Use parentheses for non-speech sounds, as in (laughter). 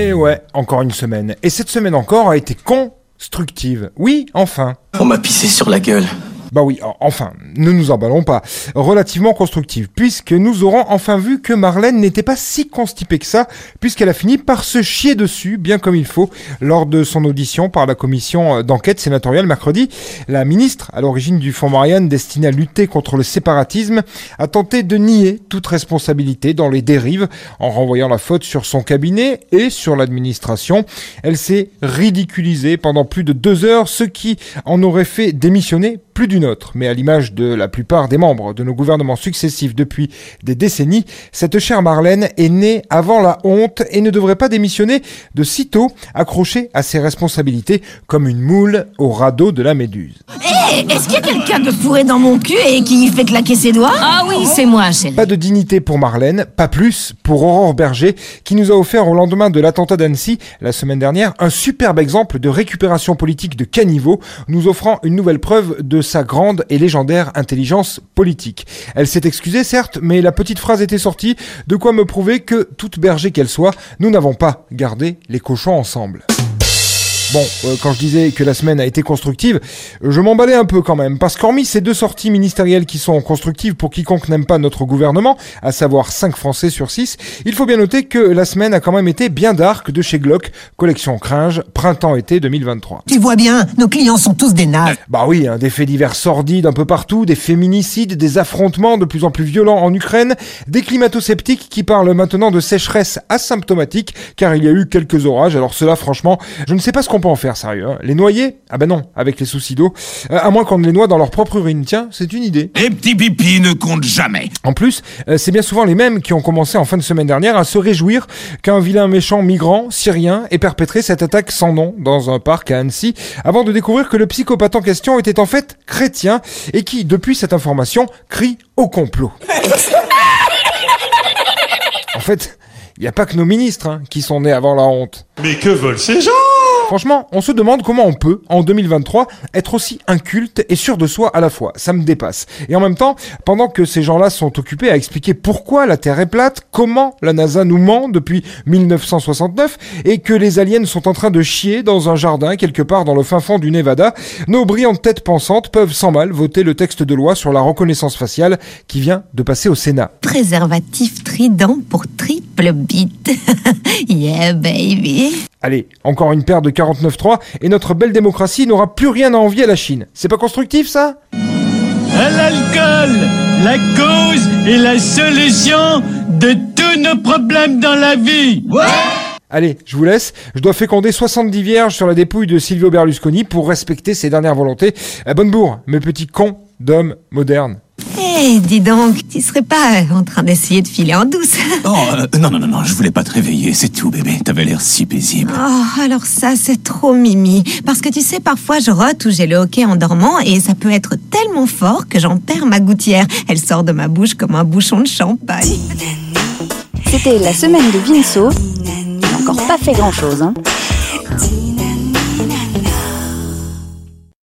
Et ouais, encore une semaine. Et cette semaine encore a été constructive. Oui, enfin. On m'a pissé sur la gueule. Bah oui, enfin, ne nous emballons pas. Relativement constructive, puisque nous aurons enfin vu que Marlène n'était pas si constipée que ça, puisqu'elle a fini par se chier dessus, bien comme il faut, lors de son audition par la commission d'enquête sénatoriale mercredi. La ministre, à l'origine du Fonds Marianne destiné à lutter contre le séparatisme, a tenté de nier toute responsabilité dans les dérives, en renvoyant la faute sur son cabinet et sur l'administration. Elle s'est ridiculisée pendant plus de deux heures, ce qui en aurait fait démissionner plus autre. Mais à l'image de la plupart des membres de nos gouvernements successifs depuis des décennies, cette chère Marlène est née avant la honte et ne devrait pas démissionner de sitôt accrochée à ses responsabilités comme une moule au radeau de la méduse. Hé, est-ce qu'il y a quelqu'un de fourré dans mon cul et qui fait claquer ses doigts Ah oui, c'est moi, chérie. Pas de dignité pour Marlène, pas plus pour Aurore Berger, qui nous a offert au lendemain de l'attentat d'Annecy, la semaine dernière, un superbe exemple de récupération politique de caniveau, nous offrant une nouvelle preuve de sa grande et légendaire intelligence politique. Elle s'est excusée, certes, mais la petite phrase était sortie, de quoi me prouver que, toute berger qu'elle soit, nous n'avons pas gardé les cochons ensemble. Bon, euh, quand je disais que la semaine a été constructive, je m'emballais un peu quand même, parce qu'hormis ces deux sorties ministérielles qui sont constructives pour quiconque n'aime pas notre gouvernement, à savoir 5 Français sur 6, il faut bien noter que la semaine a quand même été bien dark de chez Glock, collection Cringe, printemps-été 2023. Tu vois bien, nos clients sont tous des naves. Bah oui, hein, des faits divers sordides un peu partout, des féminicides, des affrontements de plus en plus violents en Ukraine, des climato-sceptiques qui parlent maintenant de sécheresse asymptomatique, car il y a eu quelques orages, alors cela franchement, je ne sais pas ce qu'on peut en faire sérieux. hein. Les noyer Ah ben non, avec les soucis d'eau. Euh, à moins qu'on ne les noie dans leur propre urine. Tiens, c'est une idée. Les petits pipis ne comptent jamais. En plus, euh, c'est bien souvent les mêmes qui ont commencé en fin de semaine dernière à se réjouir qu'un vilain méchant migrant syrien ait perpétré cette attaque sans nom dans un parc à Annecy, avant de découvrir que le psychopathe en question était en fait chrétien et qui, depuis cette information, crie au complot. (laughs) En fait, il n'y a pas que nos ministres hein, qui sont nés avant la honte. Mais que veulent ces gens? Franchement, on se demande comment on peut, en 2023, être aussi inculte et sûr de soi à la fois. Ça me dépasse. Et en même temps, pendant que ces gens-là sont occupés à expliquer pourquoi la Terre est plate, comment la NASA nous ment depuis 1969, et que les aliens sont en train de chier dans un jardin quelque part dans le fin fond du Nevada, nos brillantes têtes pensantes peuvent sans mal voter le texte de loi sur la reconnaissance faciale qui vient de passer au Sénat. Préservatif trident pour triple bite. (laughs) yeah, baby. Allez, encore une paire de 49.3 et notre belle démocratie n'aura plus rien à envier à la Chine. C'est pas constructif ça? À l'alcool, la cause et la solution de tous nos problèmes dans la vie. Allez, je vous laisse. Je dois féconder 70 vierges sur la dépouille de Silvio Berlusconi pour respecter ses dernières volontés. Euh, bonne bourre, mes petits cons d'hommes modernes. Eh, dis donc, tu serais pas en train d'essayer de filer en douce (laughs) Oh, euh, non, non, non, non, je voulais pas te réveiller, c'est tout, bébé. T'avais l'air si paisible. Oh, alors ça, c'est trop mimi. Parce que tu sais, parfois, je rote ou j'ai le hoquet en dormant et ça peut être tellement fort que j'en perds ma gouttière. Elle sort de ma bouche comme un bouchon de champagne. C'était la semaine de Vinceau. Il n'a encore pas fait grand chose. Hein.